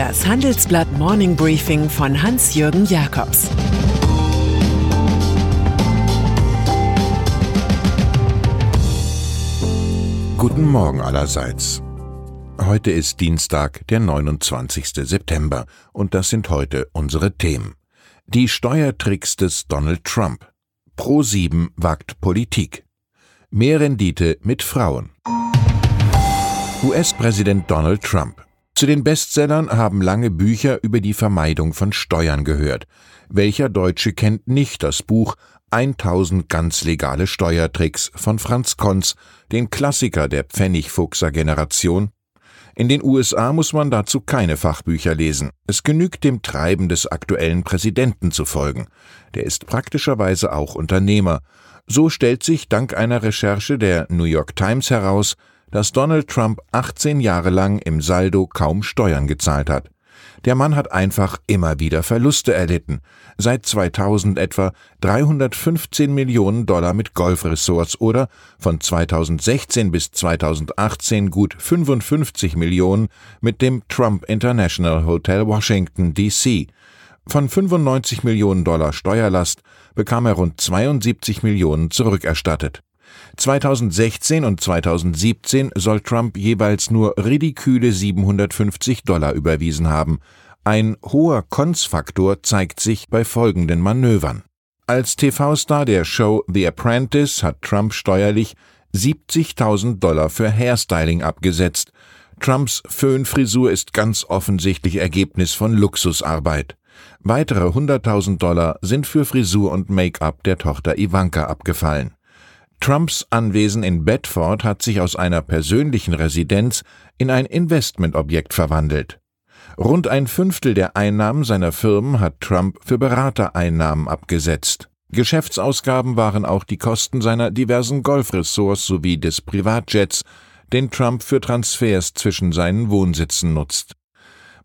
Das Handelsblatt Morning Briefing von Hans-Jürgen Jakobs Guten Morgen allerseits. Heute ist Dienstag, der 29. September, und das sind heute unsere Themen. Die Steuertricks des Donald Trump. Pro 7 wagt Politik. Mehr Rendite mit Frauen. US-Präsident Donald Trump. Zu den Bestsellern haben lange Bücher über die Vermeidung von Steuern gehört. Welcher Deutsche kennt nicht das Buch 1000 ganz legale Steuertricks von Franz Konz, den Klassiker der Pfennigfuchser Generation? In den USA muss man dazu keine Fachbücher lesen. Es genügt dem Treiben des aktuellen Präsidenten zu folgen. Der ist praktischerweise auch Unternehmer. So stellt sich dank einer Recherche der New York Times heraus, dass Donald Trump 18 Jahre lang im Saldo kaum Steuern gezahlt hat. Der Mann hat einfach immer wieder Verluste erlitten. Seit 2000 etwa 315 Millionen Dollar mit Golfressorts oder von 2016 bis 2018 gut 55 Millionen mit dem Trump International Hotel Washington DC. Von 95 Millionen Dollar Steuerlast bekam er rund 72 Millionen zurückerstattet. 2016 und 2017 soll Trump jeweils nur ridiküle 750 Dollar überwiesen haben. Ein hoher Konzfaktor zeigt sich bei folgenden Manövern. Als TV-Star der Show The Apprentice hat Trump steuerlich 70.000 Dollar für Hairstyling abgesetzt. Trumps Föhnfrisur ist ganz offensichtlich Ergebnis von Luxusarbeit. Weitere 100.000 Dollar sind für Frisur und Make-up der Tochter Ivanka abgefallen. Trumps Anwesen in Bedford hat sich aus einer persönlichen Residenz in ein Investmentobjekt verwandelt. Rund ein Fünftel der Einnahmen seiner Firmen hat Trump für Beratereinnahmen abgesetzt. Geschäftsausgaben waren auch die Kosten seiner diversen Golfressorts sowie des Privatjets, den Trump für Transfers zwischen seinen Wohnsitzen nutzt.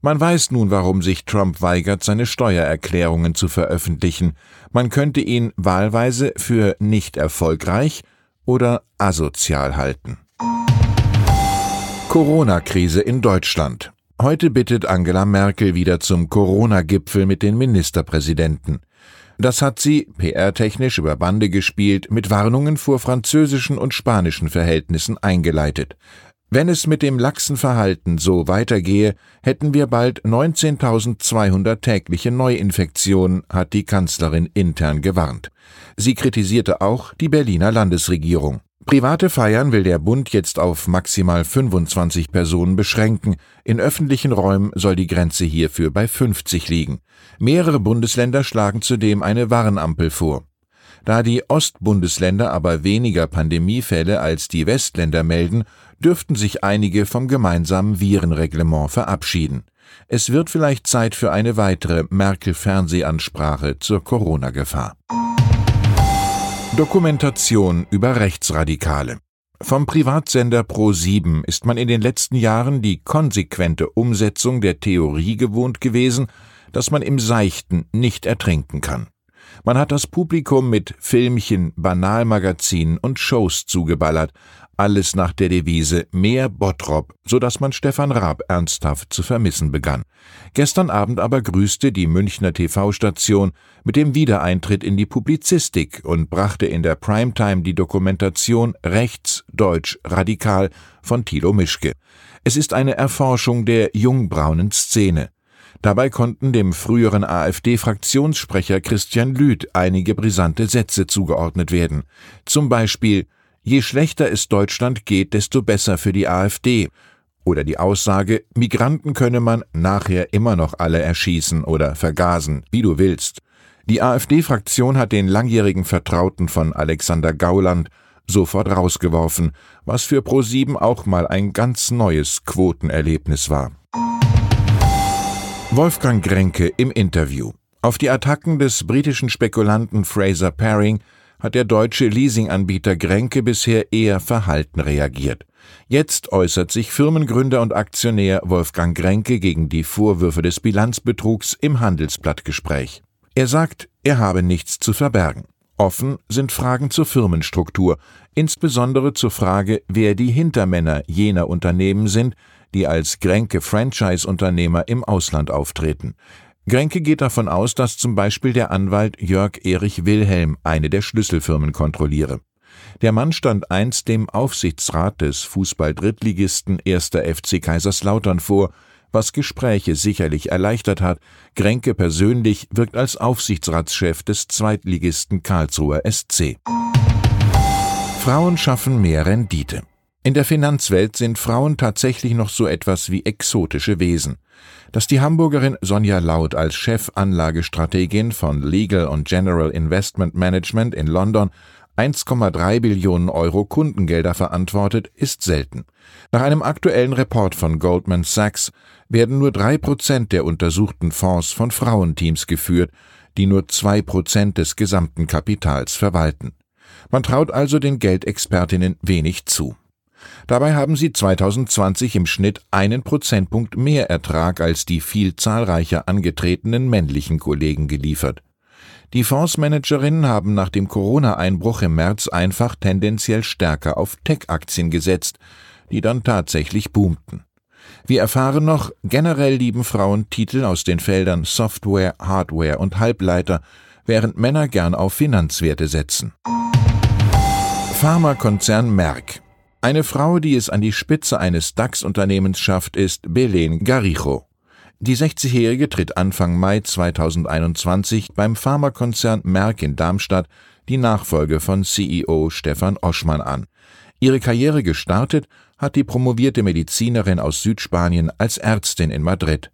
Man weiß nun, warum sich Trump weigert, seine Steuererklärungen zu veröffentlichen. Man könnte ihn wahlweise für nicht erfolgreich oder asozial halten. Corona-Krise in Deutschland. Heute bittet Angela Merkel wieder zum Corona-Gipfel mit den Ministerpräsidenten. Das hat sie, PR-technisch über Bande gespielt, mit Warnungen vor französischen und spanischen Verhältnissen eingeleitet. Wenn es mit dem laxen Verhalten so weitergehe, hätten wir bald 19.200 tägliche Neuinfektionen, hat die Kanzlerin intern gewarnt. Sie kritisierte auch die Berliner Landesregierung. Private Feiern will der Bund jetzt auf maximal 25 Personen beschränken. In öffentlichen Räumen soll die Grenze hierfür bei 50 liegen. Mehrere Bundesländer schlagen zudem eine Warnampel vor. Da die Ostbundesländer aber weniger Pandemiefälle als die Westländer melden, dürften sich einige vom gemeinsamen Virenreglement verabschieden. Es wird vielleicht Zeit für eine weitere Merkel-Fernsehansprache zur Corona-Gefahr. Dokumentation über Rechtsradikale. Vom Privatsender Pro7 ist man in den letzten Jahren die konsequente Umsetzung der Theorie gewohnt gewesen, dass man im Seichten nicht ertrinken kann. Man hat das Publikum mit Filmchen, Banalmagazinen und Shows zugeballert, alles nach der Devise mehr Bottrop, so dass man Stefan Raab ernsthaft zu vermissen begann. Gestern Abend aber grüßte die Münchner TV-Station mit dem Wiedereintritt in die Publizistik und brachte in der Primetime die Dokumentation Rechts, Deutsch, Radikal von Thilo Mischke. Es ist eine Erforschung der jungbraunen Szene. Dabei konnten dem früheren AfD-Fraktionssprecher Christian Lüth einige brisante Sätze zugeordnet werden. Zum Beispiel Je schlechter es Deutschland geht, desto besser für die AfD. Oder die Aussage, Migranten könne man nachher immer noch alle erschießen oder vergasen, wie du willst. Die AfD-Fraktion hat den langjährigen Vertrauten von Alexander Gauland sofort rausgeworfen, was für ProSieben auch mal ein ganz neues Quotenerlebnis war. Wolfgang Grenke im Interview. Auf die Attacken des britischen Spekulanten Fraser Paring hat der deutsche Leasinganbieter Grenke bisher eher verhalten reagiert. Jetzt äußert sich Firmengründer und Aktionär Wolfgang Grenke gegen die Vorwürfe des Bilanzbetrugs im Handelsblattgespräch. Er sagt, er habe nichts zu verbergen. Offen sind Fragen zur Firmenstruktur, insbesondere zur Frage, wer die Hintermänner jener Unternehmen sind, die als Grenke Franchise-Unternehmer im Ausland auftreten. Grenke geht davon aus, dass zum Beispiel der Anwalt Jörg Erich Wilhelm eine der Schlüsselfirmen kontrolliere. Der Mann stand einst dem Aufsichtsrat des Fußball-Drittligisten 1. FC Kaiserslautern vor, was Gespräche sicherlich erleichtert hat. Grenke persönlich wirkt als Aufsichtsratschef des Zweitligisten Karlsruher SC. Frauen schaffen mehr Rendite. In der Finanzwelt sind Frauen tatsächlich noch so etwas wie exotische Wesen. Dass die Hamburgerin Sonja Laut als Chefanlagestrategin von Legal und General Investment Management in London 1,3 Billionen Euro Kundengelder verantwortet, ist selten. Nach einem aktuellen Report von Goldman Sachs werden nur drei Prozent der untersuchten Fonds von Frauenteams geführt, die nur zwei Prozent des gesamten Kapitals verwalten. Man traut also den Geldexpertinnen wenig zu. Dabei haben sie 2020 im Schnitt einen Prozentpunkt mehr Ertrag als die viel zahlreicher angetretenen männlichen Kollegen geliefert. Die Fondsmanagerinnen haben nach dem Corona-Einbruch im März einfach tendenziell stärker auf Tech-Aktien gesetzt, die dann tatsächlich boomten. Wir erfahren noch, generell lieben Frauen Titel aus den Feldern Software, Hardware und Halbleiter, während Männer gern auf Finanzwerte setzen. Pharmakonzern Merck. Eine Frau, die es an die Spitze eines DAX-Unternehmens schafft, ist Belen Garijo. Die 60-Jährige tritt Anfang Mai 2021 beim Pharmakonzern Merck in Darmstadt die Nachfolge von CEO Stefan Oschmann an. Ihre Karriere gestartet hat die promovierte Medizinerin aus Südspanien als Ärztin in Madrid.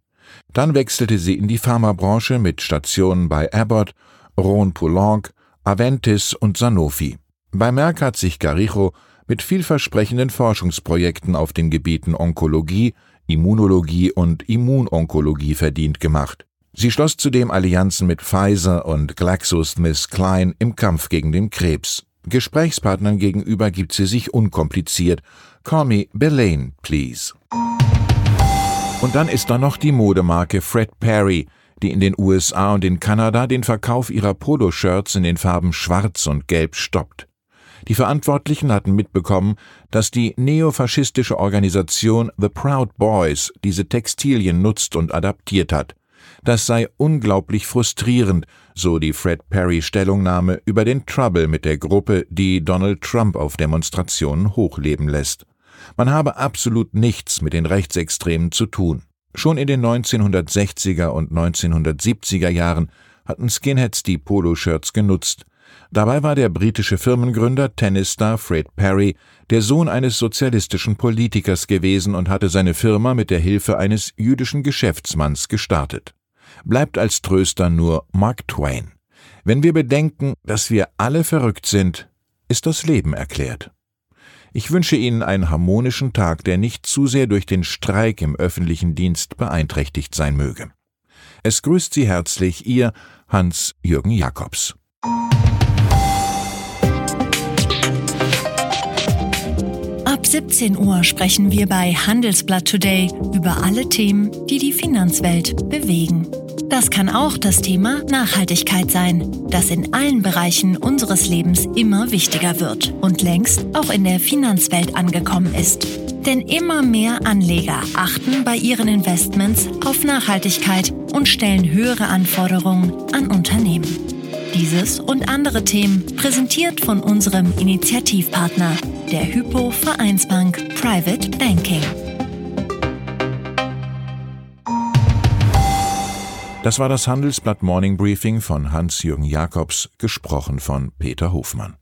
Dann wechselte sie in die Pharmabranche mit Stationen bei Abbott, Rhône Poulenc, Aventis und Sanofi. Bei Merck hat sich Garijo mit vielversprechenden Forschungsprojekten auf den Gebieten Onkologie, Immunologie und Immunonkologie verdient gemacht. Sie schloss zudem Allianzen mit Pfizer und GlaxoSmithKline im Kampf gegen den Krebs. Gesprächspartnern gegenüber gibt sie sich unkompliziert. Call me Belaine, please. Und dann ist da noch die Modemarke Fred Perry, die in den USA und in Kanada den Verkauf ihrer Poloshirts in den Farben Schwarz und Gelb stoppt. Die Verantwortlichen hatten mitbekommen, dass die neofaschistische Organisation The Proud Boys diese Textilien nutzt und adaptiert hat. Das sei unglaublich frustrierend, so die Fred Perry Stellungnahme über den Trouble mit der Gruppe, die Donald Trump auf Demonstrationen hochleben lässt. Man habe absolut nichts mit den Rechtsextremen zu tun. Schon in den 1960er und 1970er Jahren hatten Skinheads die Poloshirts genutzt, Dabei war der britische Firmengründer, Tennisstar Fred Perry, der Sohn eines sozialistischen Politikers gewesen und hatte seine Firma mit der Hilfe eines jüdischen Geschäftsmanns gestartet. Bleibt als Tröster nur Mark Twain. Wenn wir bedenken, dass wir alle verrückt sind, ist das Leben erklärt. Ich wünsche Ihnen einen harmonischen Tag, der nicht zu sehr durch den Streik im öffentlichen Dienst beeinträchtigt sein möge. Es grüßt Sie herzlich Ihr Hans-Jürgen Jakobs. 17 Uhr sprechen wir bei Handelsblatt Today über alle Themen, die die Finanzwelt bewegen. Das kann auch das Thema Nachhaltigkeit sein, das in allen Bereichen unseres Lebens immer wichtiger wird und längst auch in der Finanzwelt angekommen ist. Denn immer mehr Anleger achten bei ihren Investments auf Nachhaltigkeit und stellen höhere Anforderungen an Unternehmen. Dieses und andere Themen präsentiert von unserem Initiativpartner, der Hypo Vereinsbank Private Banking. Das war das Handelsblatt Morning Briefing von Hans-Jürgen Jakobs, gesprochen von Peter Hofmann.